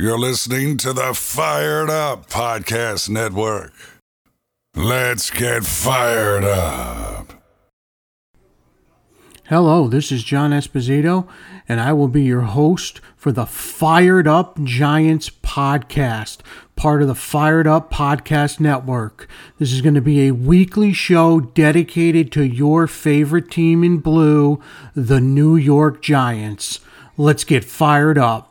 You're listening to the Fired Up Podcast Network. Let's get fired up. Hello, this is John Esposito, and I will be your host for the Fired Up Giants podcast, part of the Fired Up Podcast Network. This is going to be a weekly show dedicated to your favorite team in blue, the New York Giants. Let's get fired up.